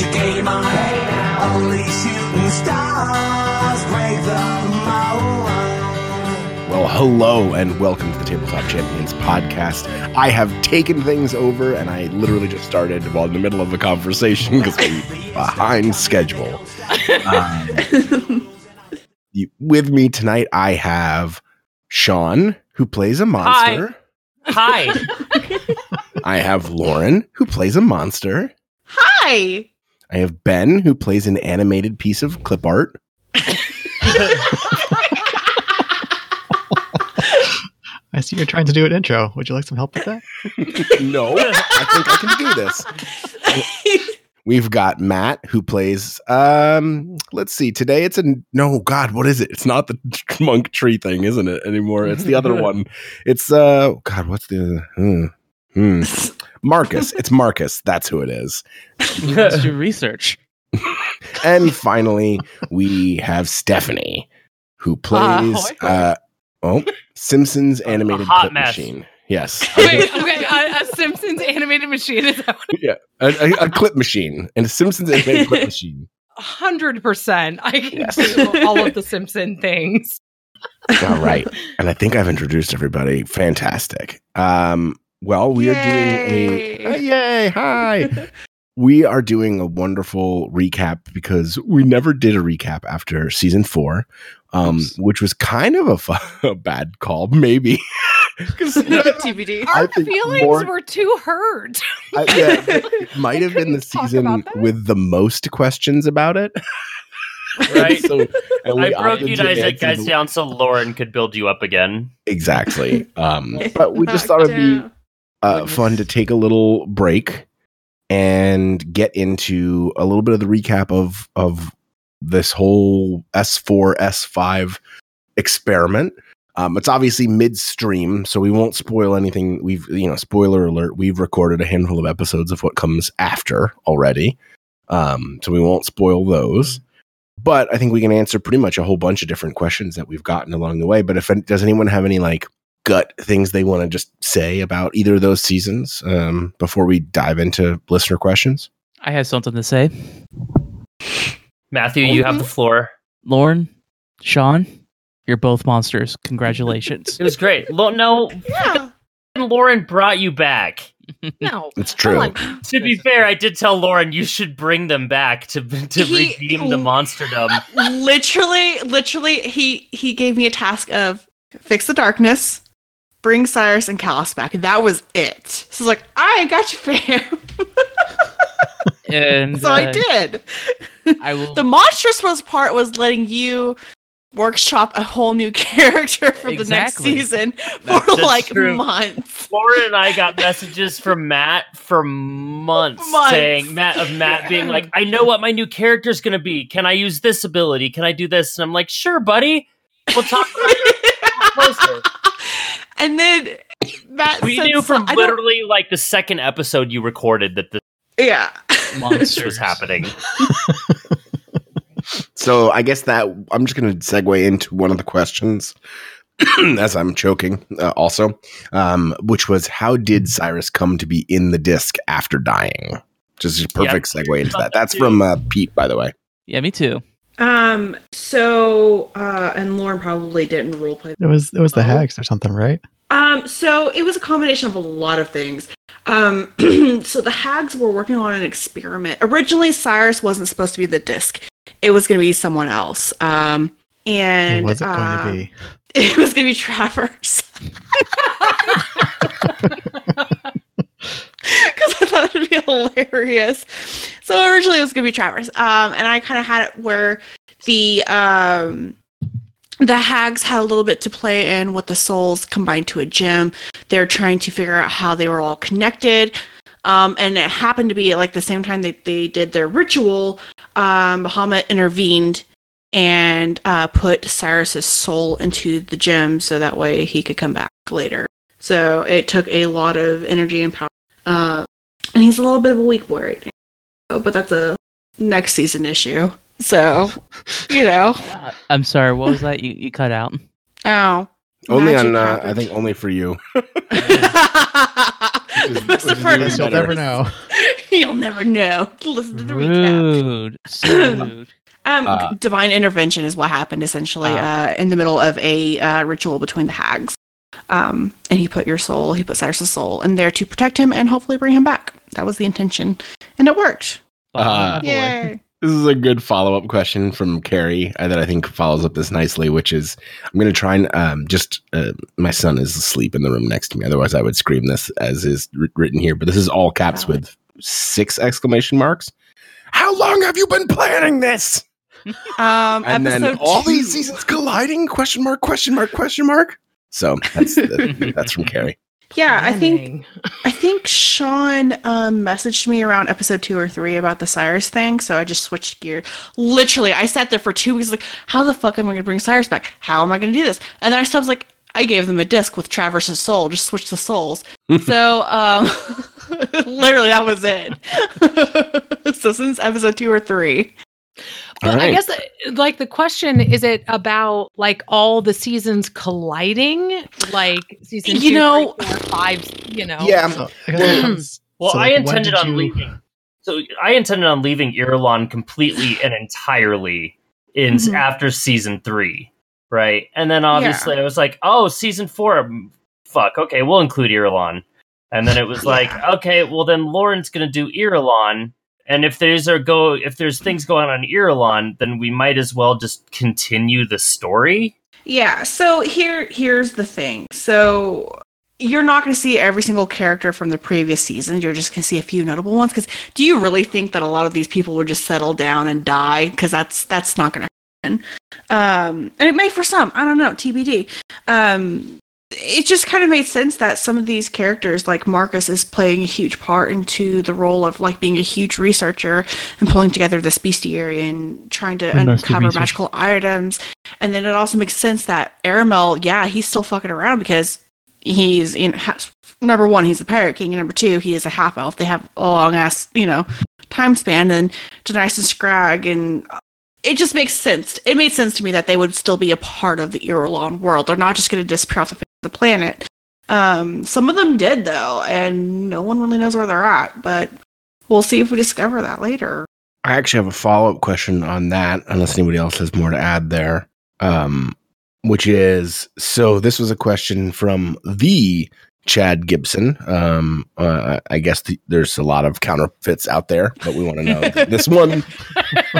your game on. Hey only shooting stars break the mold. Well, hello and welcome to the Tabletop Champions podcast. I have taken things over and I literally just started while in the middle of a conversation because we're behind schedule. Um, you- with me tonight, I have Sean, who plays a monster. Hi. I have Lauren, who plays a monster. Hi. I have Ben, who plays an animated piece of clip art. I see you're trying to do an intro. Would you like some help with that? no, I think I can do this. We've got Matt who plays um let's see today it's a no god what is it it's not the monk tree thing isn't it anymore it's the other one it's uh god what's the hmm, hmm. Marcus it's Marcus that's who it is Let's do research. and finally we have Stephanie who Ah, plays hoi, hoi. uh oh Simpsons animated hot clip mess. machine yes Wait, okay, a, a Simpsons animated machine is that yeah a, a, a clip machine and a Simpsons animated clip machine hundred percent. I can Yes. do all of the Simpson things. All right. And I think I've introduced everybody. Fantastic. Um, well, we are doing Yay. a yay, hi. we are doing a wonderful recap because we never did a recap after season four, um, which was kind of a, bad call, maybe. 'Cause TBD. Our feelings more- were too hurt. I- yeah, it might have been the season with the most questions about it. Right. so, I broke you guys, answer guys down so Lauren could build you up again. Exactly. Um, but we just thought it'd be uh, fun to take a little break and get into a little bit of the recap of of this whole S4 S5 experiment. Um, it's obviously midstream, so we won't spoil anything. We've you know, spoiler alert, we've recorded a handful of episodes of what comes after already. Um, so we won't spoil those. But I think we can answer pretty much a whole bunch of different questions that we've gotten along the way. But if does anyone have any like gut things they want to just say about either of those seasons um, before we dive into listener questions? I have something to say. Matthew, you have the floor. Lauren, Sean, you're both monsters. Congratulations. It was great. Lo- no, Yeah. Lauren brought you back. No. It's true. Come on. To be fair, I did tell Lauren you should bring them back to to He- redeem the monsterdom. literally, literally, he he gave me a task of fix the darkness, bring Cyrus and Callus back, that was it. So I was like, I got you, fam. and so I uh, did. I will. The monstrous was part was letting you workshop a whole new character for the next season for That's like true. months. Lauren and I got messages from Matt for months, Months. saying Matt of Matt being like, "I know what my new character is gonna be. Can I use this ability? Can I do this?" And I'm like, "Sure, buddy. We'll talk about it closer." And then Matt We knew from I don't- literally like the second episode you recorded that the yeah. monsters was happening. So I guess that I'm just going to segue into one of the questions as I'm choking uh, also, um, which was how did Cyrus come to be in the disc after dying? Just a perfect segue into that. That's from uh, Pete, by the way. Yeah, me too. Um. So, uh, and Lauren probably didn't roleplay. It was it was the Oh. hags or something, right? Um. So it was a combination of a lot of things. Um. so the Hags were working on an experiment. Originally, Cyrus wasn't supposed to be the disc. It was going to be someone else. Um. And was it uh, going to be? It was going to be Travers. Because I thought it'd be hilarious. So originally it was going to be Travers. Um, and I kind of had it where the um, the hags had a little bit to play in with the souls combined to a gem. They're trying to figure out how they were all connected. Um, and it happened to be like the same time that they did their ritual. Um, Bahamut intervened and uh, put Cyrus's soul into the gem so that way he could come back later. So it took a lot of energy and power. Uh, and he's a little bit of a weak boy right now. Oh, But that's a next season issue. So, you know. Uh, I'm sorry. What was that? You you cut out. Oh. Only on, uh. I think, only for you. That's the which is part even that's You'll better. never know. You'll never know. Listen to the recap. Rude. So rude. Um, Uh, divine intervention is what happened essentially uh, in the middle of a uh, ritual between the hags. Um, and he put your soul, he put Cyrus's soul in there to protect him and hopefully bring him back. That was the intention, and it worked. Uh. Yay! This is a good follow up question from Carrie uh, that I think follows up this nicely, which is I'm going to try and um, just uh, my son is asleep in the room next to me. Otherwise, I would scream this as is wr- written here. But this is all caps Valid. with six exclamation marks. How long have you been planning this? Um, And then all two- these seasons colliding? Question mark? Question mark? Question mark? So that's that's from Carrie. Yeah, I think I think Sean um, messaged me around episode two or three about the Cyrus thing, so I just switched gear. Literally, I sat there for two weeks, like, how the fuck am I going to bring Cyrus back? How am I going to do this? And then I still was like, I gave them a disc with Travers's soul, just switch the souls. so, um, literally, that was it. so since episode two or three, All But I guess like the question is it about like all the seasons colliding, like season You two, know- three, four, five, you know. Yeah. So, I guess it depends. Well, So, I like, when intended on you- leaving. So I intended on leaving Irulan completely and entirely in Mhm. after season three, right? And then obviously I was like, oh, season four, mm, fuck, okay, we'll include Irulan. And then it was like, okay, well then Lauren's gonna do Irulan, and if there's are go if there's things going on in Irulan, then we might as well just continue the story. Yeah, so here here's the thing. So you're not going to see every single character from the previous season. You're just going to see a few notable ones cuz do you really think that a lot of these people would just settle down and die cuz that's that's not going to happen. Um and it may for some, I don't know, TBD. Um it just kind of made sense that some of these characters like Marcus is playing a huge part into the role of like being a huge researcher and pulling together this bestiary and trying to uncover magical items and then it also makes sense that Aramel, yeah, he's still fucking around because he's in number one, he's a pirate king, and number two, he is a half elf. They have a long ass, you know, time span. And Denias and Scrag, and it just makes sense. It made sense to me that they would still be a part of the Irulan world. They're not just going to disappear off the the planet. Um, some of them did though, and no one really knows where they're at. But we'll see if we discover that later. I actually have a follow up question on that, unless anybody else has more to add there. Um, which is so this was a question from the Chad Gibson. Um, uh, I guess the, there's a lot of counterfeits out there, but we want to know this one.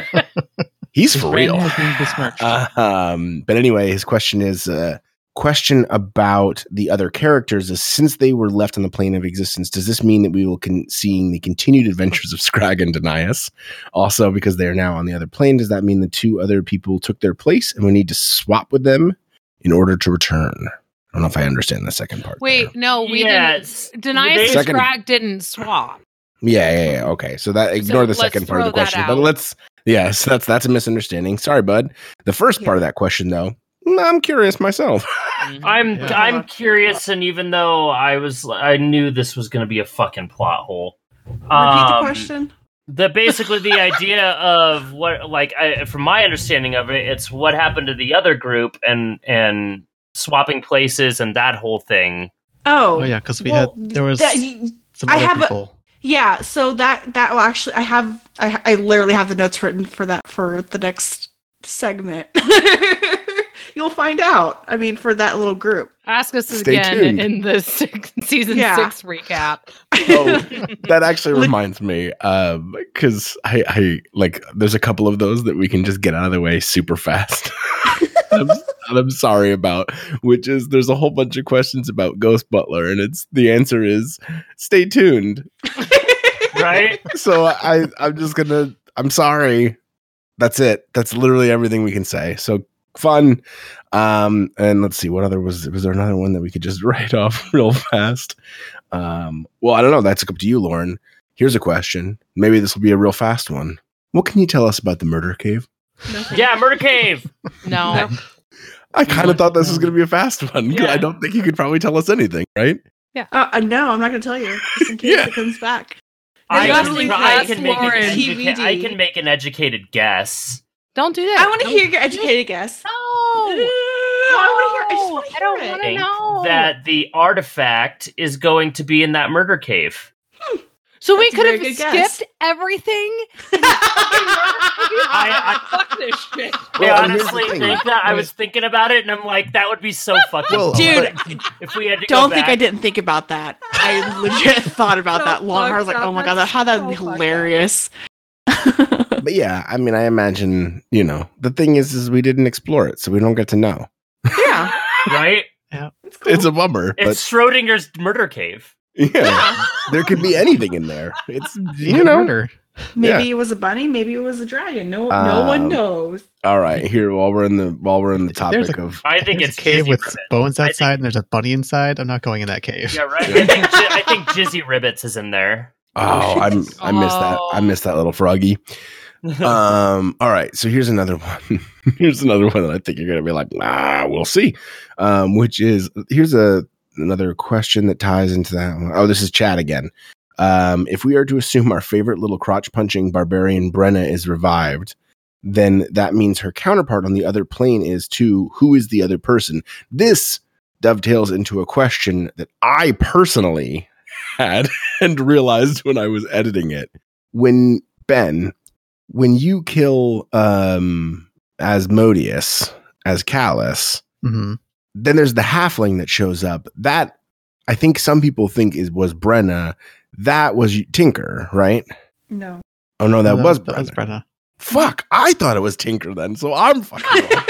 He's for real. has been besmirched. Uh, um, but anyway, his question is a question about the other characters. Is since they were left on the plane of existence, does this mean that we will con- seeing the continued adventures of Scrag and Denias? Also, because they are now on the other plane, does that mean the two other people took their place and we need to swap with them in order to return? I don't know if I understand the second part. Wait, there. no, we Yes. didn't. Denias They- and Second- Scrag didn't swap. Yeah, yeah, yeah. Okay, so that ignore the second part of the throw that question, but let's. Yes, that's that's a misunderstanding. Sorry, bud. The first part of that question, though, I'm curious myself. Mhm. I'm Yeah. I'm curious, and even though I was I knew this was going to be a fucking plot hole. Repeat Um, the question. the basically the idea of what like I, from my understanding of it it's what happened to the other group and and swapping places and that whole thing Oh, Oh yeah, because we well, had there was that- some I other have a- Yeah, so that that will actually I have I I literally have the notes written for that for the next segment. You'll find out. I mean, for that little group. Ask us Stay again tuned. in the six, season Yeah. six recap. Oh, that actually reminds me, um, because I, I like there's a couple of those that we can just get out of the way super fast. I'm, I'm sorry about, which is there's a whole bunch of questions about Ghost Butler, and it's the answer is stay tuned. right So I I'm just gonna I'm sorry. That's it. That's literally everything we can say. So fun. Um, and let's see what other was was there another one that we could just write off real fast? Um, well, I don't know. That's up to you, Lauren. Here's a question. Maybe this will be a real fast one. What can you tell us about the murder cave? yeah murder cave No, I kind of thought this was going to be a fast one. Yeah. I don't think you could probably tell us anything, right? Yeah. uh, no, I'm not going to tell you, just in case Yeah. it comes back. I, You can, I can make an educa- I can make an educated guess. Don't do that. I want to hear your educated guess. No. I want to hear. I just want to I don't wanna think know. that the artifact is going to be in that murder cave. Hmm. So we That's a could have good guess. skipped everything. I- fuck this shit. Well, and honestly thing. think that I was thinking about it, and I'm like, that would be so fucking Well, Dude, if we had to Don't go think back. I didn't think about that. I legit thought about So that long. I was like, oh my god, that, how that would So fucked up. hilarious. But yeah, I mean, I imagine you know the thing is, is we didn't explore it, so we don't get to know. yeah, right? it's cool. It's a bummer, It's Schrodinger's murder cave. but yeah, there could be anything in there. It's you Good know. murder. maybe yeah. it was a bunny, maybe it was a dragon. No, no one Um, knows. All right, here while we're in the while we're in the topic a- of I think it's a cave Jizzy with Ribbit. bones I think- outside and there's a bunny inside. I'm not going in that cave. Yeah, right. I think, I think Jizzy Ribbits is in there. oh, I'm I missed that I missed that little froggy. Um all right so here's another one. Here's another one that i think you're gonna be like nah we'll see. Um which is here's a another question that ties into that one. Oh, this is chad again. Um if we are to assume our favorite little crotch punching barbarian brenna is revived then that means her counterpart on the other plane is too who is the other person? This dovetails into a question that i personally had and realized when i was editing it. When ben when you kill um Asmodeus as Callus, hmm then there's the halfling that shows up. That I think some people think is was Brenna. That was Tinker, right? No. Oh no, that, was, that was Brenna. Brenna. Fuck, I thought it was Tinker then, so I'm fucking wrong.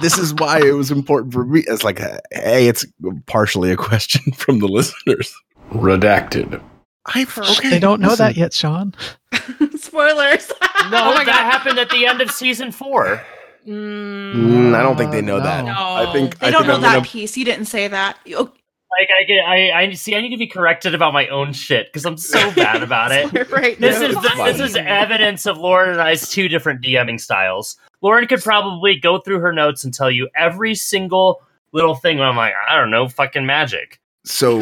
this is why it was important for me. It's like, hey, it's partially a question from the listeners. Redacted. I okay. They don't know listen. that yet, Sean. Spoilers. No, Oh that God. happened at the end of season four. Mm, I don't think they know No. that. No. I think they I don't think know I'm that gonna- piece. You didn't say that. Oh, Like I get, I, I see. I need to be corrected about my own shit because I'm so bad about it. right. This no, is it's this is evidence of Lauren and I's two different DMing styles. Lauren could probably go through her notes and tell you every single little thing. Where I'm like, I don't know, fucking magic. So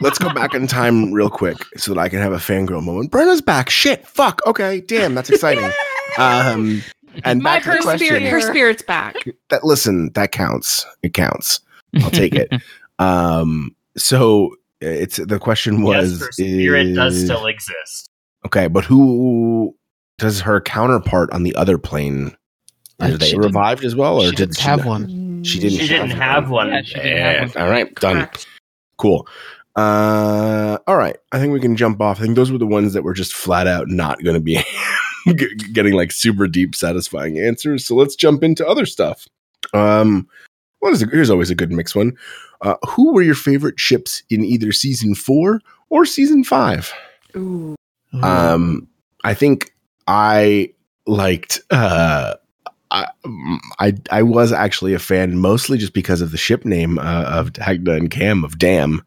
let's go back in time real quick so that I can have a fangirl moment. Brenna's back. Shit. Fuck. Okay. Damn. That's exciting. Um, and My back to the her question. spirit, her spirit's back. That listen, that counts. It counts. I'll take it. Um, so it's the question was yes, her spirit does still exist. okay, but who does her counterpart on the other plane? Are Uh, they revived as well, or she did didn't she have not? one. She didn't. She didn't have one. Yeah, she didn't have one. All right, done. Correct. Cool. Uh, all right. I think we can jump off. I think those were the ones that were just flat out not going to be getting like super deep, satisfying answers. So let's jump into other stuff. Um, what is a, here's always a good mix one. Uh, who were your favorite ships in either season four or season five? Ooh. Ooh. Um, I think I liked. Uh, I, I I was actually a fan mostly just because of the ship name uh, of Dagna and Cam of Dam.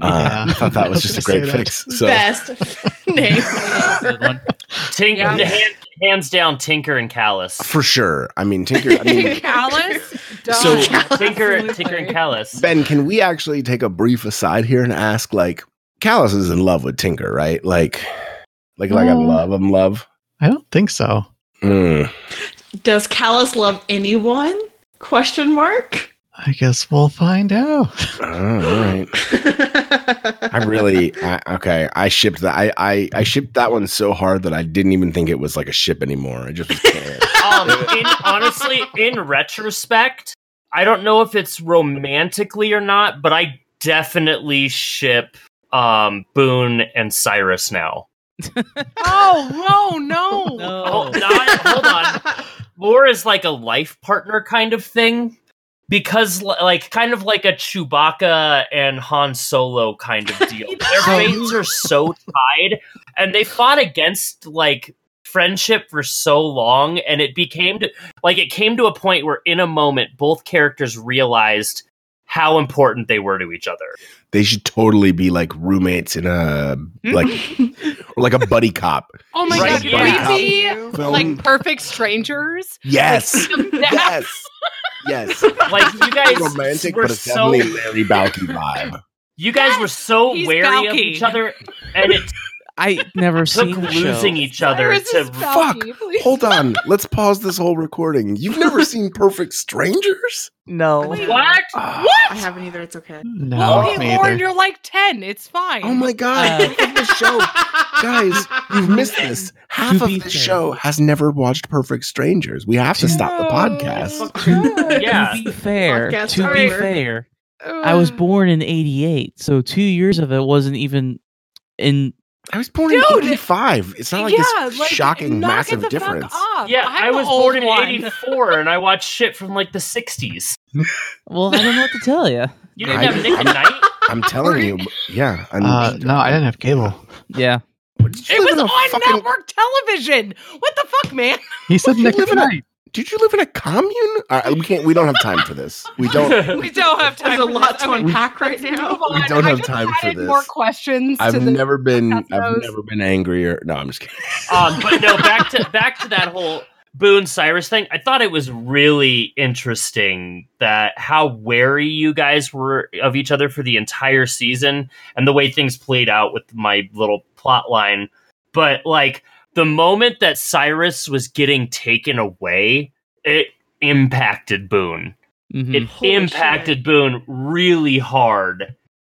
Uh, Yeah. I thought that was was just a great fix. So Best name. Good. Tink, Yeah. hand, hands down, Tinker and Callus. for sure. I mean, Tinker. I mean, Callus? So- Done. Tinker, Absolutely. Tinker and Callus. Ben, can we actually take a brief aside here and ask, like, Callus is in love with Tinker, right? Like, like, like I No. love him, love. I don't think so. Mm. Does Callus love anyone? Question mark. I guess we'll find out. Oh, all right. I really I, okay. I shipped that. I, I I shipped that one so hard that I didn't even think it was like a ship anymore. I just was um, in, honestly, in retrospect, I don't know if it's romantically or not, but I definitely ship um, Boone and Cyrus now. Oh, no, no. No. Oh, not- hold on. More is like a life partner kind of thing. Because, like, kind of like a Chewbacca and Han Solo kind of deal. Their fates are so tied, and they fought against, like, friendship for so long, and it became to, like, it came to a point where, in a moment, both characters realized how important they were to each other. They should totally be like roommates in a like or like a buddy cop. Oh my Right, god, yeah. creepy. Film. Like perfect strangers. Yes, Like, yes, yes. Like, you guys romantic, were but it's so definitely a Mary Balki vibe. You guys were so He's wary of each other. and it I never took seen the show. losing each other Cyrus to is Fuck. Falky, please. Hold on. Let's pause this whole recording. You've never seen Perfect Strangers? No. Wait, what? Ah, I haven't either. It's okay. No, okay, me Lauren, either. you're like 10. It's fine. Oh my god! Uh, Look at this show, guys. You've missed this. Half of be this show has never watched Perfect Strangers. We have to stop the podcast. Yeah. To be fair, Podcast to be over. fair, I was born in '88, so two years of it wasn't even in. I was born Dude! in '85. It's not like yeah, this like, shocking, massive the fuck difference. off. Yeah, I'm I was old born in '84, and I watched shit from like the '60s. Well, I don't know what to tell you. You didn't I- have Nick I'm- at Night. I'm telling you, yeah. And Uh, no, I didn't have cable. Yeah, It was on fucking- network television. What the fuck, man? He said you Nick live in a- tonight. Did you live in a commune? Uh, we can't. We don't have time for this. We don't. We don't have time. There's a lot to unpack right now. We don't I have just time for this. More questions. I've to the never been. I've host. never been angrier. No, I'm just kidding. um, but no, back to back to that whole Boone Cyrus thing. I thought it was really interesting that how wary you guys were of each other for the entire season and the way things played out with my little plot line. But like the moment that Cyrus was getting taken away, it impacted Boone. Mhm. It Holy impacted shit. Boone really hard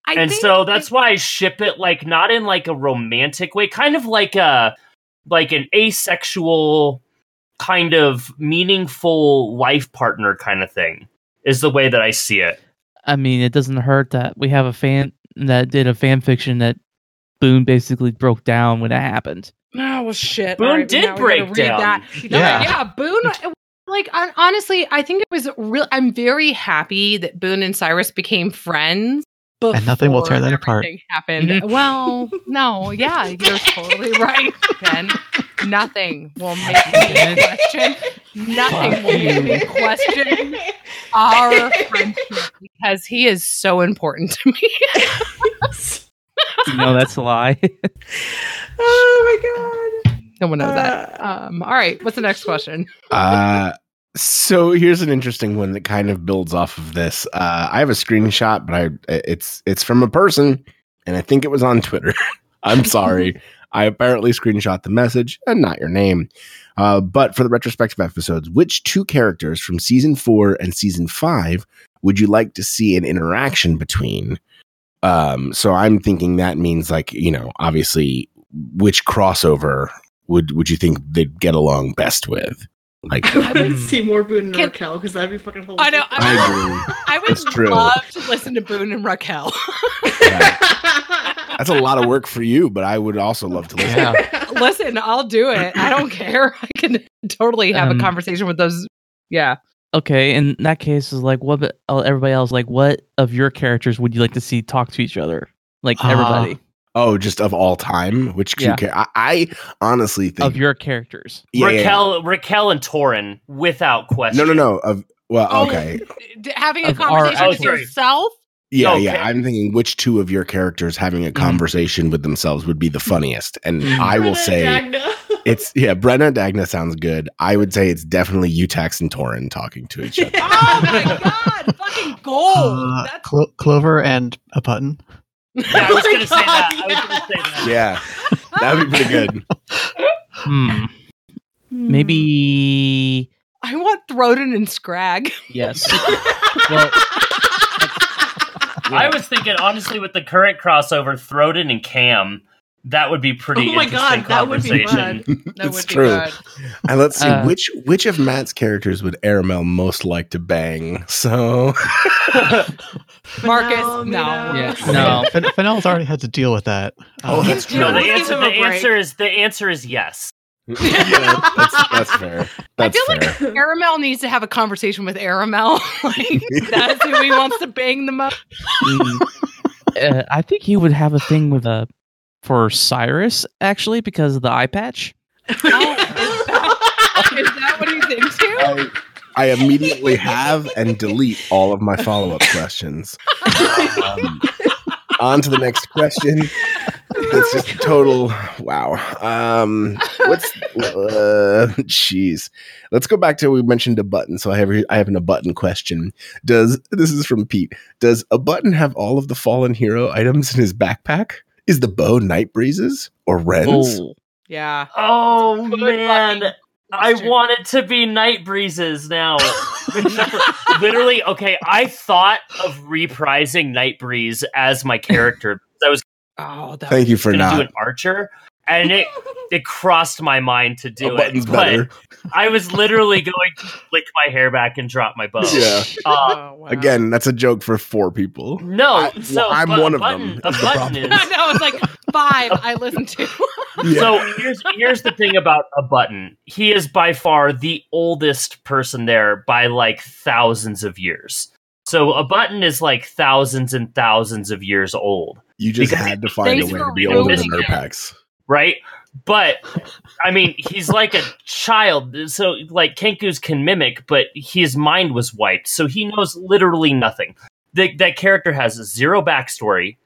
I and so that's why I ship it like not in like a romantic way, kind of like a like an asexual kind of meaningful life partner kind of thing is the way that I see it. I mean, it doesn't hurt that we have a fan that did a fan fiction that Boone basically broke down when it happened. Oh well, shit. Boone All right, did now we gotta break down. That. No, Yeah. yeah, Boone. Like honestly, I think it was real. I'm very happy that Boone and Cyrus became friends. And nothing will tear that apart. everything Happened. Mm-hmm. well, no, yeah, you're totally right, Ben. Nothing will make me question. Nothing will make me question our friendship because he is so important to me. No, that's a lie. oh my god. no one knows that. Uh, Um, all right, what's the next question? Uh, so here's an interesting one that kind of builds off of this. Uh, I have a screenshot, but I it's it's from a person, and I think it was on Twitter. I'm sorry. I apparently screenshot the message and not your name. Uh, but for the retrospective episodes, which two characters from season four and season five would you like to see an interaction between? Um, so I'm thinking that means like you know, obviously, which crossover would would you think they'd get along best with? Like I would see more Boone and Can- Raquel because that'd be fucking hilarious. I know. I agree. I would true. love to listen to Boone and Raquel. That's a lot of work for you, but I would also love to listen. Yeah. listen, I'll do it. I don't care. I can totally have Um, a conversation with those. Yeah. Okay, in that case, is like what? But uh, everybody else, like, what of your characters would you like to see talk to each other? Like Uh, everybody Oh, just of all time, which two Yeah. cha- I, I honestly think of your characters. Yeah, yeah, yeah. Raquel, Raquel, and Torin, without question. No, no, no. Of well, Oh, okay, d- having a Of conversation oh, with sorry. yourself. yeah, Okay. yeah. I'm thinking which two of your characters having a conversation with themselves would be the funniest, and Mhm. I will say Dagna. It's yeah. Brenna and Dagna sounds good. I would say it's definitely Utax and Torin talking to each other. Oh my god! Fucking gold. Uh, That's Clo- Clover and a button. Yeah, I was Oh gonna my say that. God, I was gonna say that. yeah, that'd be pretty good. Hmm. Maybe I want Throden and Scrag. yes. well, I was thinking, honestly, with the current crossover, Throden and Cam, that would be pretty Oh my interesting God, that would be fun. That It's would be true. good. And let's see Uh, which which of Matt's characters would Aramel most like to bang. So Marcus, No, no. Yeah, no. mean, Fin- Fennell's already had to deal with that. Oh, Um, that's true. no, the answer, the him a break. answer is the answer is yes. yeah, that's, that's fair. That's I feel fair. like Aramel needs to have a conversation with Aramel. like that's who he wants to bang the most. mm, uh, I think he would have a thing with uh, for Cyrus actually because of the eye patch. Oh, is that what he's into? I, I immediately have and delete all of my follow up questions. Um, on to the next question. It's just a total wow. Um, what's uh, jeez. Let's go back to we mentioned a button. So I have I have an a button question. Does this is from Pete? Does a button have all of the fallen hero items in his backpack? Is the bow Night Breezes or Wren's? Oh, Yeah. Oh, oh man, I want it to be Night Breezes now. Literally, okay. I thought of reprising Night Breeze as my character. I was Oh, that Thank you for going to do not. an archer, and it it crossed my mind to A do it. button's But better. I was literally going to flick my hair back and drop my bow. Yeah. Uh, Oh, wow. Again, that's a joke for four people. no, I- so well, I'm one a of button, them, A is the button problem. is no, it's like five I listened to. So here's here's the thing about a button. He is by far the oldest person there by like thousands of years. So a button is like thousands and thousands of years old, You just had to find a way to be older than ruining it. Nurpax. Right? But I mean, he's like a child. So like Kenku's can mimic, but his mind was wiped, so he knows literally nothing. The, that character has zero backstory.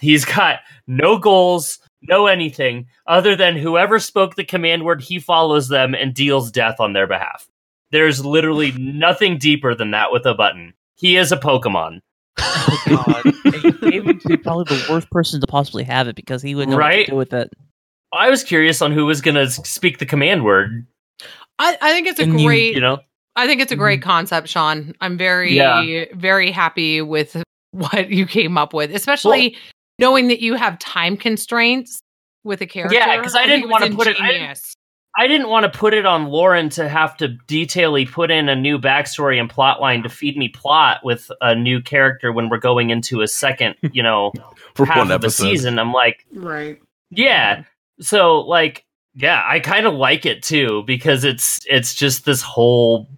He's got no goals, no anything other than whoever spoke the command word, he follows them and deals death on their behalf. There's literally nothing deeper than that with a button. He is a Pokemon, oh, God. Maybe he'd be probably the worst person to possibly have it because he would know what Right? to do with it. I was curious on who was going to speak the command word. I, I think it's a And great. You know, I think it's a great mm-hmm. concept, Sean. I'm very, Yeah. very happy with what you came up with, especially knowing that you have time constraints with a character. 'cause I think didn't wanna put it- I didn't- I didn't want to put it on Lauren to have to detailly put in a new backstory and plot line to feed me plot with a new character when we're going into a second, you know, For half one of the episode. season. I'm like, Right. yeah. So like, yeah, I kind of like it too because it's it's just this whole.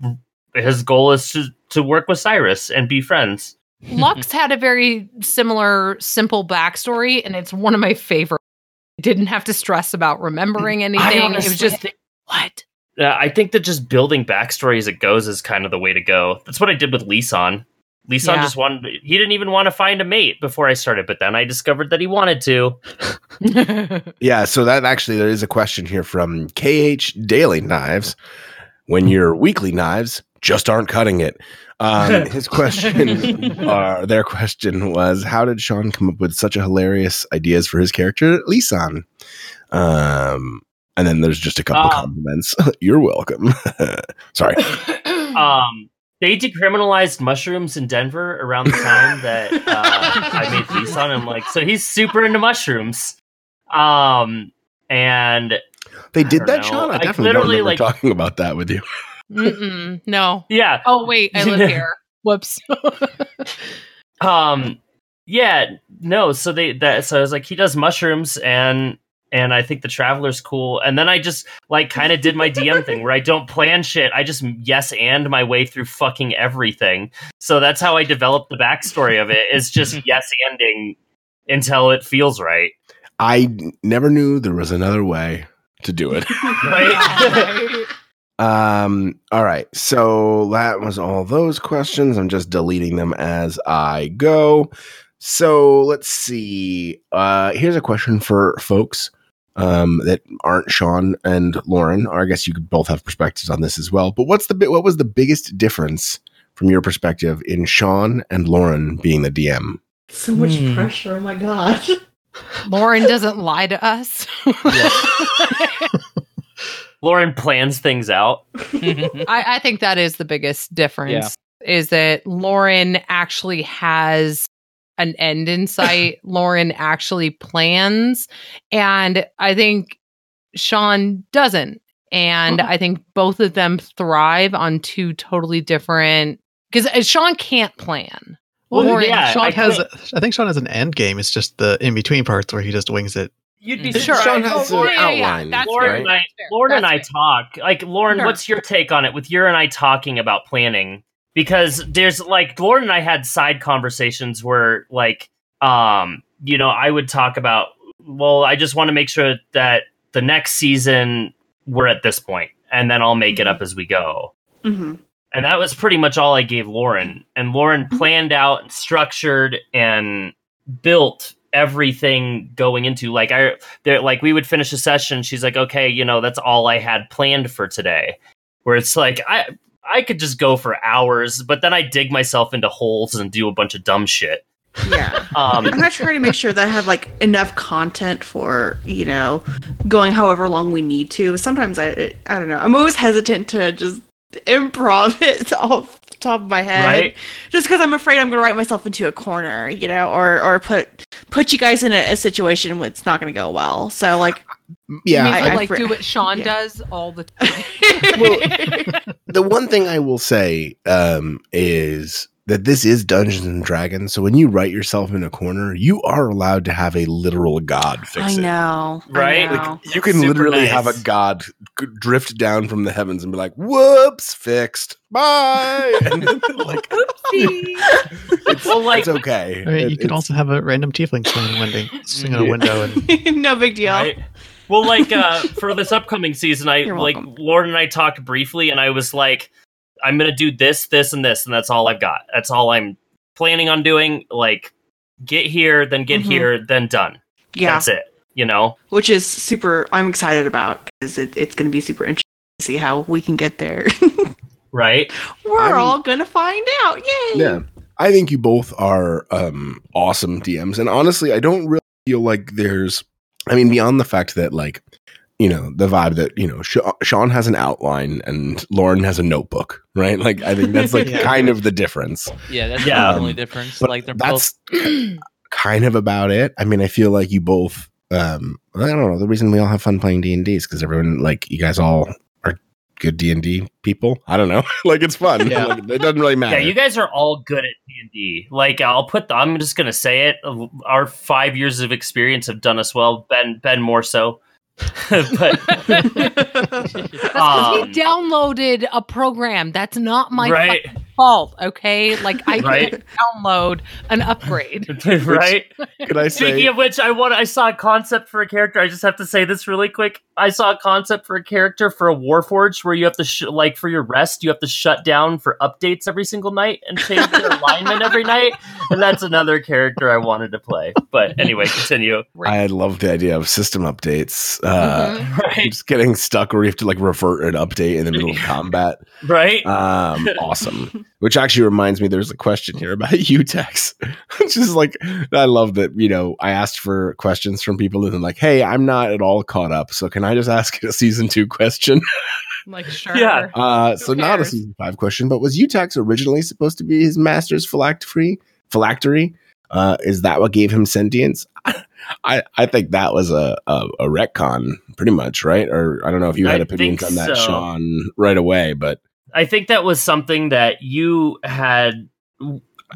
His goal is to to work with Cyrus and be friends. Lux had a very similar, simple backstory, and it's one of my favorite. Didn't have to stress about remembering anything. it was just what Uh, I think that just building backstory as it goes is kind of the way to go. That's what I did with Lisan. Lisan Yeah. just wanted, he didn't even want to find a mate before I started, but then I discovered that he wanted to. Yeah, so that actually there is a question here from KH Daily Knives. When your weekly knives just aren't cutting it. Um, his question, uh, their question was, how did Sean come up with such a hilarious ideas for his character, Lisan? Um, and then there's just a couple Uh, compliments. You're welcome. Sorry. Um, they decriminalized mushrooms in Denver around the time that uh, I made Lisan. I'm like, so he's super into mushrooms. Um, and They did that, know. Sean. I I definitely don't remember like- talking about that with you. Mm-mm, no. yeah, Oh wait, I live here. Whoops. um yeah no so they that so i was like he does mushrooms and and i think the traveler's cool and then i just like kind of did my dm thing where i don't plan shit i just yes and my way through fucking everything so that's how i developed the backstory of it is just yes ending until it feels right I never knew there was another way to do it. right Um, all right. So that was all those questions. I'm just deleting them as I go. So let's see. Uh here's a question for folks um that aren't Sean and Lauren. Or I guess you could both have perspectives on this as well. But what's the bi- what was the biggest difference from your perspective in Sean and Lauren being the DM? So much Hmm. pressure. Oh my god. Lauren doesn't lie to us. lauren plans things out I, I think that is the biggest difference is that Lauren actually has an end in sight. Lauren actually plans. And I think Sean doesn't. And uh-huh. I think both of them thrive on two totally different because uh, Sean can't plan. Well, Lauren- yeah, Sean I has. think- I think Sean has an end game. It's just the in between parts where he just wings it. you'd be mm-hmm. Sure. Sean oh, has Oh, an yeah, yeah, yeah. outline, That's Lauren fair. and I, Lauren and I talk. Like, Lauren, Sure. what's your take on it with you and I talking about planning? Because there's like Lauren and I had side conversations where, like, um, you know, I would talk about, well, I just want to make sure that the next season we're at this point, and then I'll make it up as we go. hmm And that was pretty much all I gave Lauren. And Lauren planned out and structured and built everything going into like I there like we would finish a session, she's like, Okay, you know, that's all I had planned for today. Where it's like I I could just go for hours, but then I dig myself into holes and do a bunch of dumb shit. Yeah. Um, I'm not trying to make sure that I have like enough content for you know going however long we need to. Sometimes I I don't know. I'm always hesitant to just improv it off the top of my head, Right. just because I'm afraid I'm going to write myself into a corner, you know, or or put put you guys in a, a situation where it's not going to go well. So like, Yeah, I- need I like do what Sean yeah. does all the time. the one thing I will say um, is that this is Dungeons and Dragons. So when you write yourself in a corner, you are allowed to have a literal god fix I it. Right? know, I Like you can Super literally nice. have a god drift down from the heavens and be like, "Whoops, fixed. Bye." And then, like it's, Well, like- it's okay. I mean, It- you could it's- also have a random tiefling swinging, window, swinging a window, and no big deal. Right? Well, like uh, for this upcoming season, I You're like welcome. Lauren and I talked briefly, and I was like, "I'm gonna do this, this, and this, and that's all I've got. That's all I'm planning on doing. Like, get here, then get Mhm. here, then done. Yeah, That's it. You know? which is super. I'm excited about because it, it's going to be super interesting to see how we can get there. Right? We're I'm- all gonna find out. Yay! Yeah. I think you both are um, awesome DMs. And honestly, I don't really feel like there's, I mean, beyond the fact that, like, you know, the vibe that, you know, Sha- Sean has an outline and Lauren has a notebook, right? Like, I think that's like Yeah. kind of the difference. Yeah, that's Yeah. the only difference. But like they're both that's kind of about it. I mean, I feel like you both, um, I don't know, the reason we all have fun playing D&D is because everyone, like, you guys all are good D&D people. I don't know. like, it's fun. Yeah. Like, it doesn't really matter. Yeah, you guys are all good at D and D. Like, I'll put. The, I'm just gonna say it. Our five years of experience have done us well. Ben, Ben more so. but That's because Um, he downloaded a program. That's not my right, fucking fault. Okay, like I Right. can't download an upgrade. right. Can I say Speaking of which, I want. I saw a concept for a character. I just have to say this really quick. I saw a concept for a character for a Warforged where you have to sh- like for your rest, you have to shut down for updates every single night and change your alignment every night. And that's another character I wanted to play. But anyway, continue. I love the idea of system updates. Uh, Mhm. Right, Just getting stuck where you have to like revert an update in the middle of combat. right. Um, awesome. Which actually reminds me, there's a question here about Utax, which is like, I love that, you know, I asked for questions from people and they're like, hey, I'm not at all caught up. So can I just ask a season two question? Like sure. Yeah. Uh, so not a season five question, but was Utax originally supposed to be his master's phylactery? Phylactery? Uh, is that what gave him sentience? I, I think that was a, a, a retcon, pretty much, right? Or I don't know if you had I opinions on that, so. Sean, right away, but I think that was something that you had,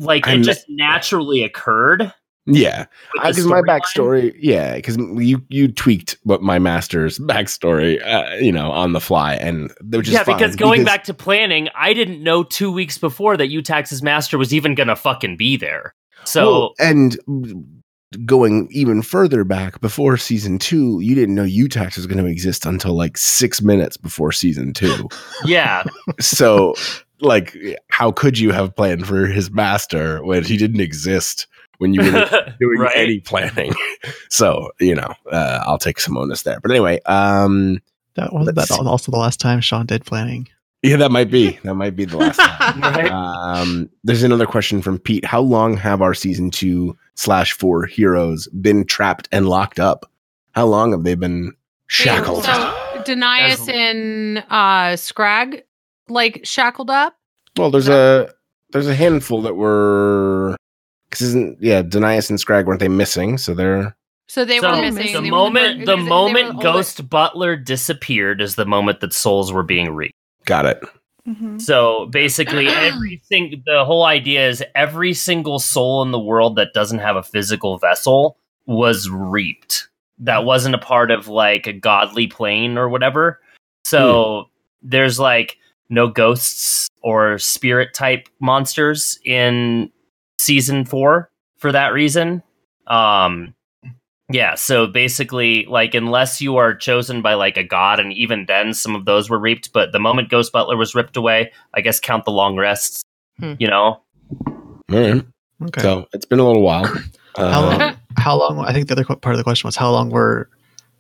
like, I'm- it just naturally occurred. yeah, because my backstory, yeah, because you you tweaked what my master's backstory, uh, you know, on the fly, and which yeah, because going back to planning, I didn't know two weeks before that Utax's master was even gonna fucking be there. So Well, and going even further back before season two, you didn't know UTAX was going to exist until like six minutes before season two. yeah, so, like, how could you have planned for his master when he didn't exist when you were doing Right. any planning? so, you know, uh, I'll take some onus there. But anyway, um, that wasn't that see. also the last time Sean did planning. Yeah, that might be that might be the last time. right. Um, there's another question from Pete. How long have our season two slash four heroes been trapped and locked up? How long have they been shackled? So Denias and uh Scrag like shackled up. well, there's a there's a handful that were because isn't yeah Denias and Scrag weren't they missing? So they're So they so were missing. the moment were- the moment Ghost Butler disappeared is the moment that souls were being reaped. Got it. Mhm. So basically, every thing, the whole idea is every single soul in the world that doesn't have a physical vessel was reaped. That wasn't a part of like a godly plane or whatever. So there's like no ghosts or spirit type monsters in season four for that reason. Um, yeah, so basically, like, unless you are chosen by like a god, and even then, some of those were reaped. But the moment Ghost Butler was ripped away, I guess count the long rests. Hmm. You know, All right. Okay. So it's been a little while. how Uh, long? How long? I think the other part of the question was how long were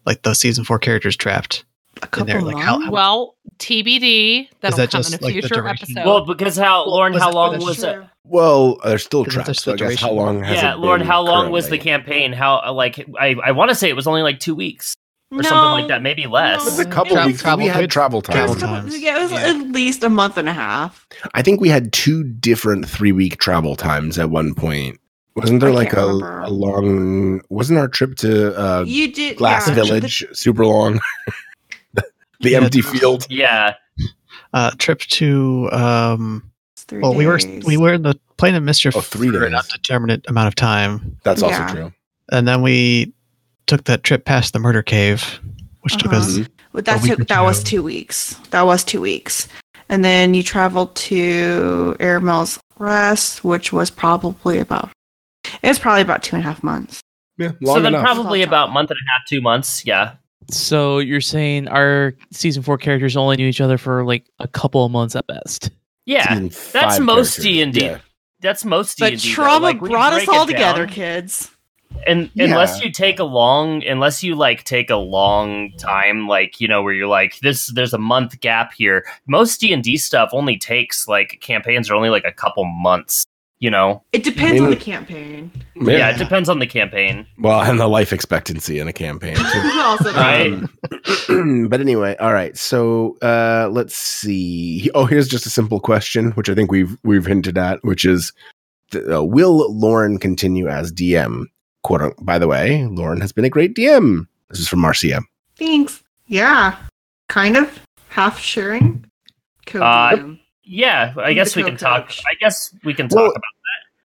like the season four characters trapped A couple there, like, how- months. Well, TBD. That'll that come just, in a like, future duration? episode. Well, because how Lauren, was how long was it was it? Well, there's still Isn't there traps. still So I guess how long has Yeah, it Lauren, been how long was the campaign? How uh, like I I want to say it was only like two weeks or something like that, maybe less. It was a couple weeks. travel- we had travel time. travel times. Yeah, it was Yeah. at least a month and a half. I think we had two different three week travel times at one point. Wasn't there I like a, a long? Wasn't our trip to uh, you did Glass yeah, Village super long? the the Yeah, empty field. Yeah, Uh, trip to um. it's three Well, we were we were in the plane of mischief Oh, three for an days. undeterminate amount of time, That's also Yeah. true. and then we took that trip past the murder cave, which took Uh-huh. us. But that a week took or that was two. two weeks. That was two weeks, and then you traveled to Airmail's Rest, which was probably about. It was probably about two and a half months. Yeah, so then enough. probably about month and a half, two months. Yeah, So you're saying our season four characters only knew each other for like a couple of months at best. yeah. Season That's most. D and D. That's most D But and D. But trauma brought us all together, down, kids. and Yeah. unless you take a long, unless you like take a long time, like you know, where you're like this, there's a month gap here. Most D and D stuff only takes like campaigns are only like a couple months. You know, It depends mean- on the campaign. yeah. it depends on the campaign. Well, and the life expectancy in a campaign. too. also, Right. Um, but anyway, all right. So uh, let's see. Oh, here's just a simple question, which I think we've we've hinted at, which is, th- uh, will Lauren continue as DM? Quote. unquote. By the way, Lauren has been a great DM. This is from Marcia. Thanks. Yeah, kind of half sharing. Uh, Co-DM. Yeah, I guess we can talk. co-coach. I guess we can talk Well, about.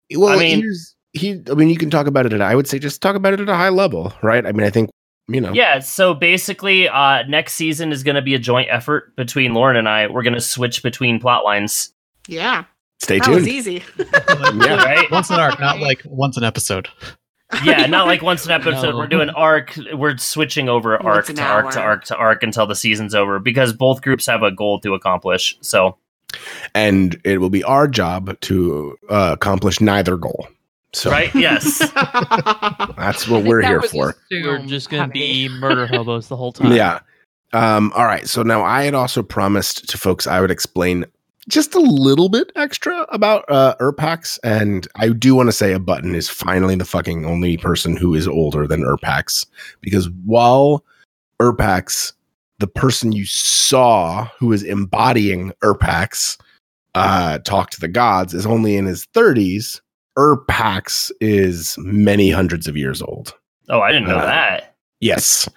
That. Well, I mean- he. I mean, you can talk about it at. I would say just talk about it at a high level, right? I mean, I think you know. Yeah, so basically, uh, next season is going to be a joint effort between Lauren and I. We're going to switch between plot lines. yeah, Stay that was easy. Yeah. Right? once an arc, not like once an episode. Yeah, not like once an episode. No. We're doing arc. We're switching over Once arc to arc to arc to arc until the season's over because both groups have a goal to accomplish. So and it will be our job to uh, accomplish neither goal. So right, yes, that's what we're that here for. We're just gonna be murder hobos the whole time. Yeah. Um, all right. So now I had also promised to folks I would explain just a little bit extra about uh Urpax, and I do want to say a button is finally the fucking only person who is older than Urpax. Because while Urpax, the person you saw who is embodying Urpax, uh, talk to the gods, is only in his 30s. Urpax is many hundreds of years old. Oh, I didn't know Uh, that. Yes,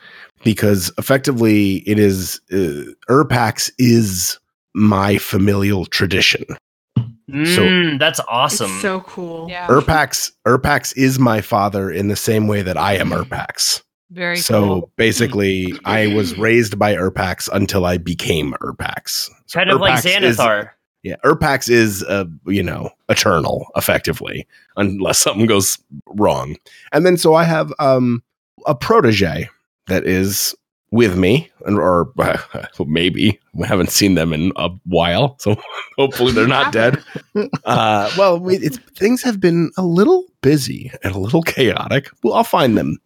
because effectively it is uh, Urpax is my familial tradition. so- Mm, that's awesome. It's so cool. Yeah, Urpax Urpax is my father in the same way that I am Urpax. Very so cool. basically, I was raised by Urpax until I became Urpax. So kind of like Urpax is- Xanathar. yeah, Urpax is uh, you know eternal, effectively, unless something goes wrong. And then so I have um a protege that is with me, or uh, maybe we haven't seen them in a while, so hopefully they're not dead. Uh, well, it's things have been a little busy and a little chaotic. Well, I'll find them.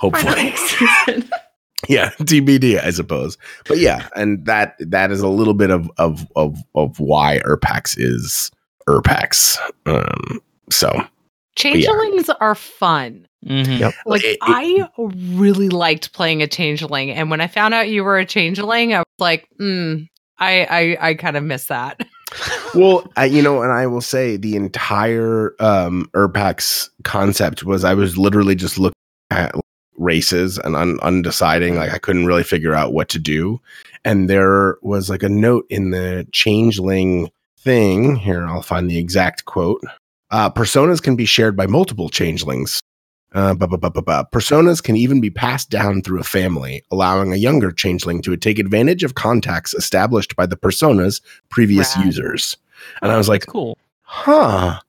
For the Hopefully, yeah tbd i suppose but yeah and that that is a little bit of of of, of why urpax is urpax um so Changelings are fun. Mhm. Yep. Like It- it- I really liked playing a changeling, and when I found out you were a changeling, I was like, mm, I I, I kind of miss that. well I, you know and i will say the entire um urpax concept was i was literally just looking at races and un- undeciding like i couldn't really figure out what to do and there was like a note in the changeling thing here i'll find the exact quote uh, personas can be shared by multiple changelings uh, bu- bu- bu- personas can even be passed down through a family allowing a younger changeling to take advantage of contacts established by the persona's previous Rad. users and i was like cool. huh.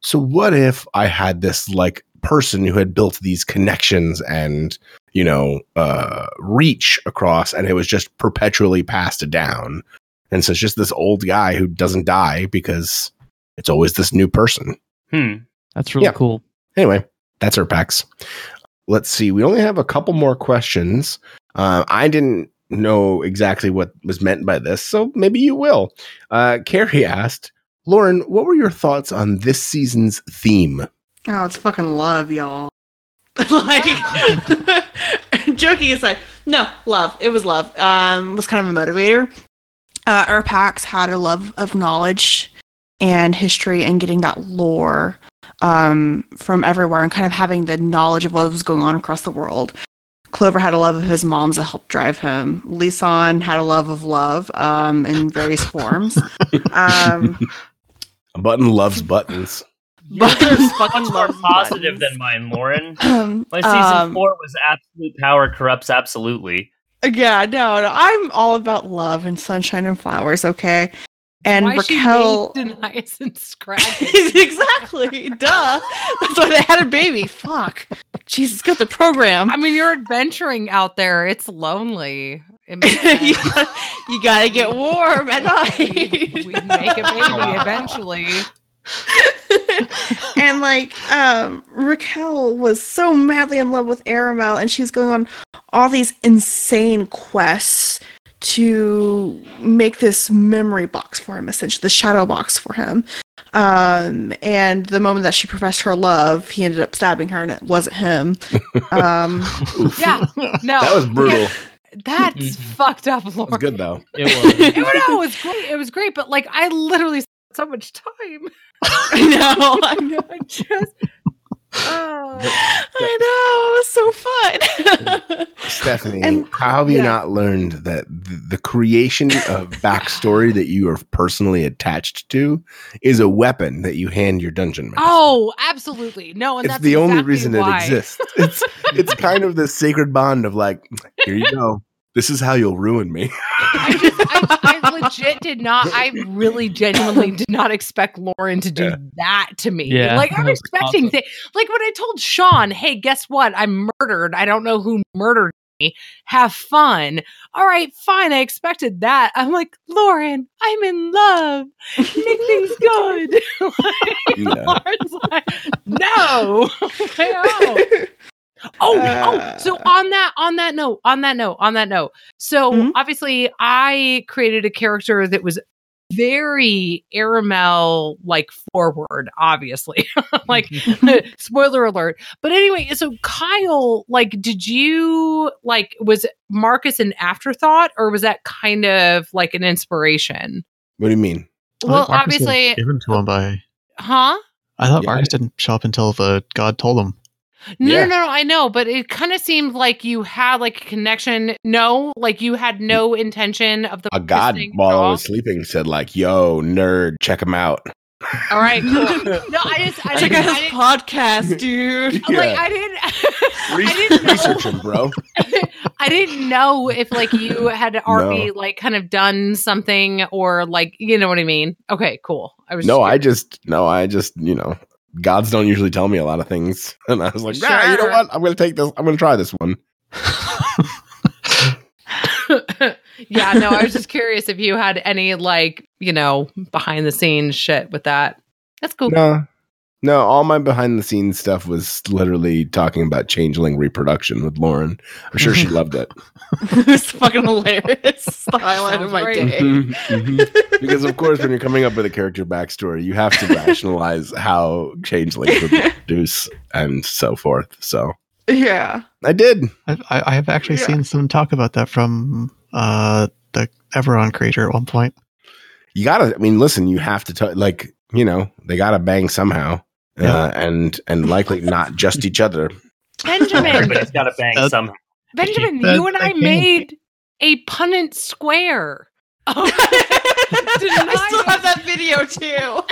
So what if I had this like person who had built these connections and, you know, uh reach across and it was just perpetually passed down. And so it's just this old guy who doesn't die because it's always this new person. Hmm. That's really Yeah. cool. Anyway, that's Urpax. Let's see. We only have a couple more questions. Uh, I didn't know exactly what was meant by this, so maybe you will. Uh, Carrie asked, Lauren, what were your thoughts on this season's theme? Oh, it's fucking love, y'all. like joking aside, no, love. It was love. Um, was kind of a motivator. Uh, Urpax had a love of knowledge and history and getting that lore um, from everywhere and kind of having the knowledge of what was going on across the world. Clover had a love of his mom's that helped drive him. Lisan had a love of love um, in various forms. Um, A button loves buttons. But Yours is fucking more positive than mine, Lauren. Um, My season um, four was absolute power corrupts absolutely. Yeah, no, no, I'm all about love and sunshine and flowers, okay? And Why she Raquel. made Denise and Scratch. exactly, duh. That's why they had a baby. Fuck. Jesus, get the program. I mean, you're adventuring out there. It's lonely. You, gotta, you gotta get warm at we, night. we make a baby eventually. and like um Raquel was so madly in love with Aramel and she's going on all these insane quests to make this memory box for him essentially the shadow box for him um and the moment that she professed her love he ended up stabbing her and it wasn't him um Yeah. No. That was brutal. Yeah, that's Mhm. fucked up, That Lauren. was good though. It was. It, no, it was great. It was great, but like I literally spent so much time. I know I know I just. Oh. I know it was so fun Stephanie, And- how have you yeah. not learned that th- the creation of backstory that you are personally attached to is a weapon that you hand your dungeon master? Oh, absolutely. No, and it's that's the only reason why. it exists. It's it's kind of this sacred bond of like, here you go. This is how you'll ruin me. I just, I, I legit did not. I really, genuinely did not expect Lauren to do Yeah. that to me. Yeah, like I'm was expecting, awesome. thi- like when I told Sean, "Hey, guess what? I'm murdered. I don't know who murdered me. Have fun." All right, fine. I expected that. I'm like, Lauren, I'm in love. Make things good. Like, Yeah. Lauren's like, no. No. Oh, Uh. oh, so on that on that note, on that note, on that note. So Mhm. obviously I created a character that was very Aramel like forward, obviously. like spoiler alert. But anyway, so Kyle, like, did you like was Marcus an afterthought or was that kind of like an inspiration? What do you mean? Well, thought Marcus was obviously, given to him by. huh? I thought Yeah. Marcus didn't show up until the god told him. No, Yeah. no, no, I know, but it kind of seemed like you had like a connection. No, like you had no intention of the A god while I was sleeping said like, "Yo, nerd, check him out." All right, cool. No, I just, I check out his podcast dude like, Yeah. I didn't, Re- I didn't know. research him, bro. I didn't know if like you had already like kind of done something or like you know what I mean. Okay, cool. I was No, just I just no, I just you know, gods don't usually tell me a lot of things, and I was like, nah, you know what? I'm gonna take this. I'm gonna try this one. yeah, no, I was just curious if you had any like you know behind the scenes shit with that. That's cool. No, no, all my behind the scenes stuff was literally talking about changeling reproduction with Lauren. I'm sure she loved it. it's fucking hilarious It's the highlight of my great. day Mhm, mhm. because of course, when you're coming up with a character backstory, you have to rationalize how changelings reproduce and so forth. So yeah I did. I, I, I have actually Yeah. seen some talk about that from uh, the Eberron creator at one point. You gotta. I mean, listen. You have to t- like. You know, they gotta bang somehow, Yeah. uh, and and likely not just each other. Benjamin, Everybody's got to bang That- somehow. Benjamin, That- you and that I made a Punnett square. I still have that video too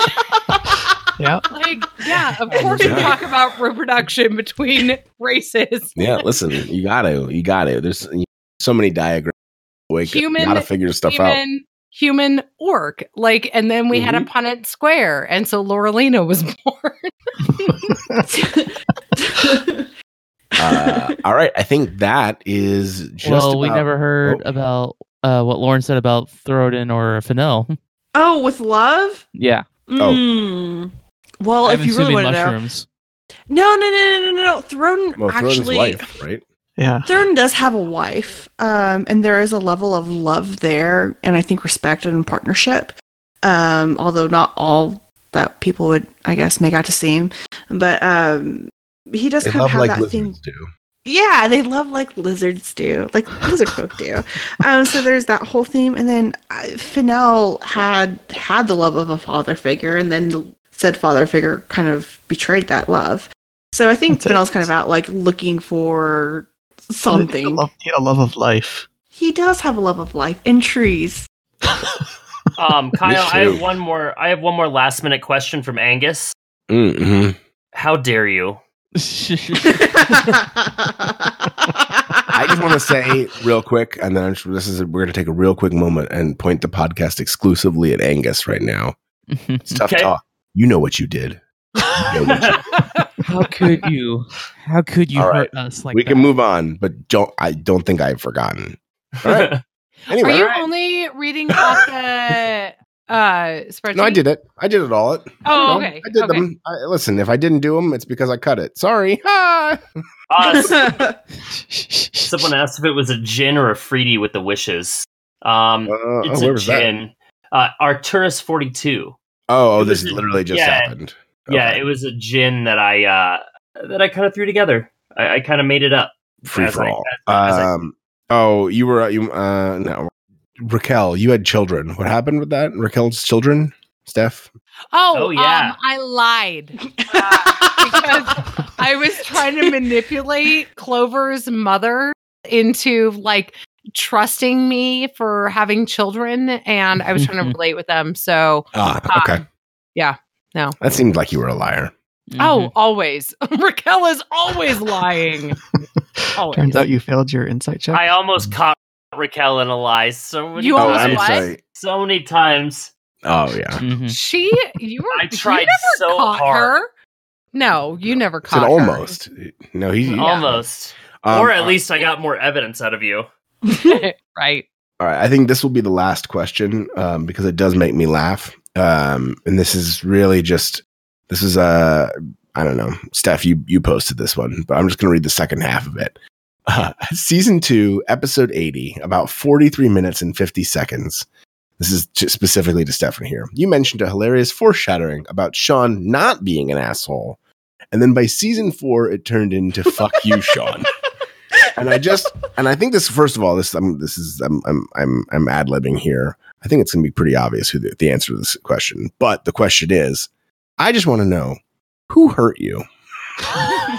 Yeah. Like, yeah, of course we talk about reproduction between races. Yeah, listen. You gotta. You gotta. There's so many diagrams. Wake. Human, you gotta figure stuff out. Human, human orc. Like, and then we had a Mhm. Punnett square, and so Laurelina was born. Uh, all right. I think that is just. well, we never heard oh. about uh, what Lauren said about Thorodin or Fennel. oh with love yeah, Oh. Mm. well if I'm you really assuming want to know mushrooms. no no no no no no no Throden Well, actually wife, right? Yeah. Theron does have a wife, um, and there is a level of love there, and I think respect and partnership. Um, although not all that people would, I guess, make out to seem, but um, he does They kind love of have like that thing. do. Yeah, they love like lizards do, like lizard folk do. Um, so there's that whole theme, and then uh, Fennel had had the love of a father figure, and then said father figure kind of betrayed that love. So I think That's. Fennel's kind of out like looking for A something. love, a love of life. He does have a love of life and trees. Um, Kyle, I have one more. I have one more last minute question from Angus. hmm How dare you? I just want to say real quick, and then I'm just- this is we're going to take a real quick moment and point the podcast exclusively at Angus right now. It's tough Okay. talk. You know what you did. You know what you- How could you? How could you All hurt us like we that? can move on, but don't. I don't think I've forgotten. All right. Anyway, Are you Alright. only reading off the uh spreadsheet? no, I did it. I did it all. It. Oh, No, okay. I did okay. them. I, listen, if I didn't do them, it's because I cut it. Sorry. Ah. Uh, someone asked if it was a gin or a fruity with the wishes. Um, Uh, oh, it's where a gin. Uh, Arcturus forty two. Oh, oh, this was literally just yeah. happened. Yeah, Okay. it was a gin that I uh, that I kind of threw together. I, I kind of made it up. free for I- all. as- as I- Um. Oh, you were you. Uh. No, Raquel, you had children. What happened with that? Raquel's children, Steph. Oh, Oh, yeah. Um, I lied uh, because I was trying to manipulate Clover's mother into like trusting me for having children, and I was trying to relate with them. So, Ah. Okay. Um, yeah, no. That seemed like you were a liar. Mm-hmm. oh, always Raquel is always lying. Always. Turns out you failed your insight check. I almost caught Raquel in a lie so many, You Oh, almost I'm what? so many times. Oh yeah. Mhm. She, you were. I tried you never so caught hard. her. No, you never caught her. almost. No, he. he- Almost, um, or at uh, least I got more evidence out of you. right. All right, I think this will be the last question um, because it does make me laugh. Um, and this is really just this is uh, I don't know, Steph. You you posted this one, but I'm just going to read the second half of it. Uh, season two, episode 80, about 43 minutes and 50 seconds. This is just specifically to Stephanie here. You mentioned a hilarious foreshadowing about Sean not being an asshole, and then by season four, it turned into "fuck you, Sean." and I just and I think this first of all this I'm this is I'm I'm I'm I'm ad libbing here. I think it's going to be pretty obvious who the, the answer to this question. But the question is, I just want to know who hurt you.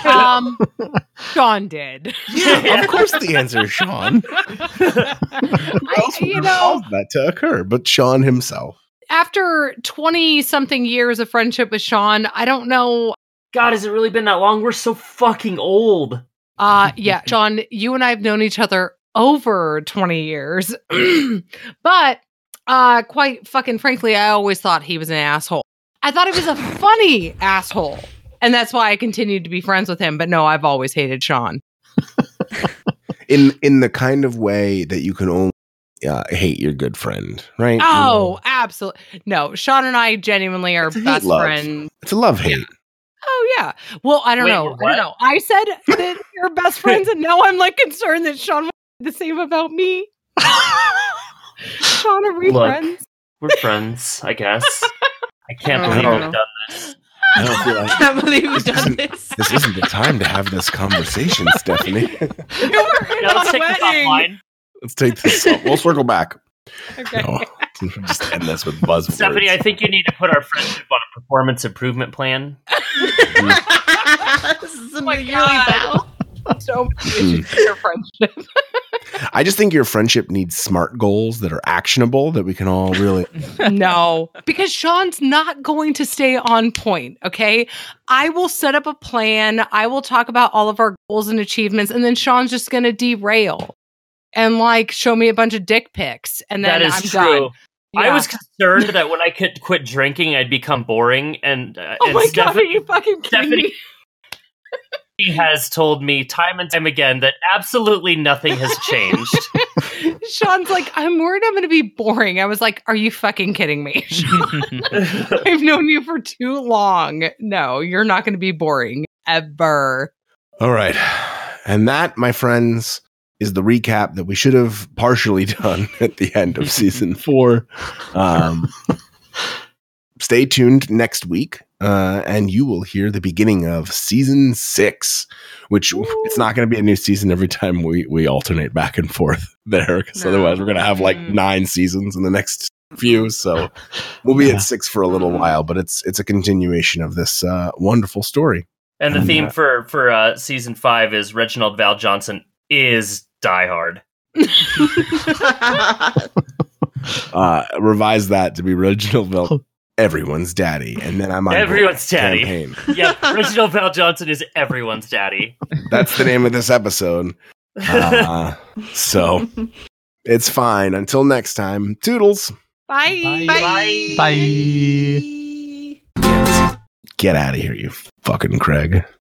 Um, Sean did. Yeah, of course the answer is Sean. Who I, you know, that to occur? But Sean himself. after 20 something years of friendship with Sean, I don't know. God, has it really been that long? We're so fucking old. Uh, yeah, Sean, you and I have known each other over 20 years. but, uh, quite fucking frankly, I always thought he was an asshole. I thought he was a funny asshole. And that's why I continued to be friends with him. But no, I've always hated Sean. In in the kind of way that you can only uh, hate your good friend, right? Oh, absolutely. No, Sean and I genuinely are It's a hate best love. friends. it's a love hate. Oh yeah. Well, I don't Wait, know. you're I don't know. I said that you're best friends, and now I'm like concerned that Sean would the same about me. Sean, are we Look. friends? We're friends, I guess. I can't I believe don't we've done this. I don't feel I like can't believe we've done this. this isn't the time to have this conversation, Stephanie. You were in Yeah, let's my take this wedding. offline. Let's take this. We'll circle back. Okay. No, just end this with buzzwords. Stephanie, I think you need to put our friendship on a performance improvement plan. this is Oh my a yearly God. vow. So much for your friendship. I just think your friendship needs smart goals that are actionable that we can all really. no, because Sean's not going to stay on point. Okay. I will set up a plan. I will talk about all of our goals and achievements, and then Sean's just going to derail and like show me a bunch of dick pics. And then that is I'm true. done. I was concerned that when I could quit drinking, I'd become boring. And, uh, Oh and my god, are you fucking kidding me? Has told me time and time again that absolutely nothing has changed. Sean's like, I'm worried I'm going to be boring. I was like, Are you fucking kidding me? Sean? I've known you for too long. No, you're not going to be boring ever. All right. And that, my friends, is the recap that we should have partially done at the end of season four. Um, stay tuned next week, uh, and you will hear the beginning of season six. Which it's not going to be a new season every time we we alternate back and forth there, because No. otherwise we're going to have like Mm. nine seasons in the next few. So we'll be Yeah. at six for a little while, but it's it's a continuation of this uh, wonderful story. And the And, theme uh, for for uh, season five is Reginald VelJohnson is Die Hard. uh, revise that to be Reginald Vel, everyone's daddy, and then I'm on Everyone's daddy. campaign. Yep, Reginald VelJohnson is everyone's daddy. That's the name of this episode. Uh, so it's fine. Until next time, toodles. Bye. Bye. Bye. Get out of here, you fucking Craig.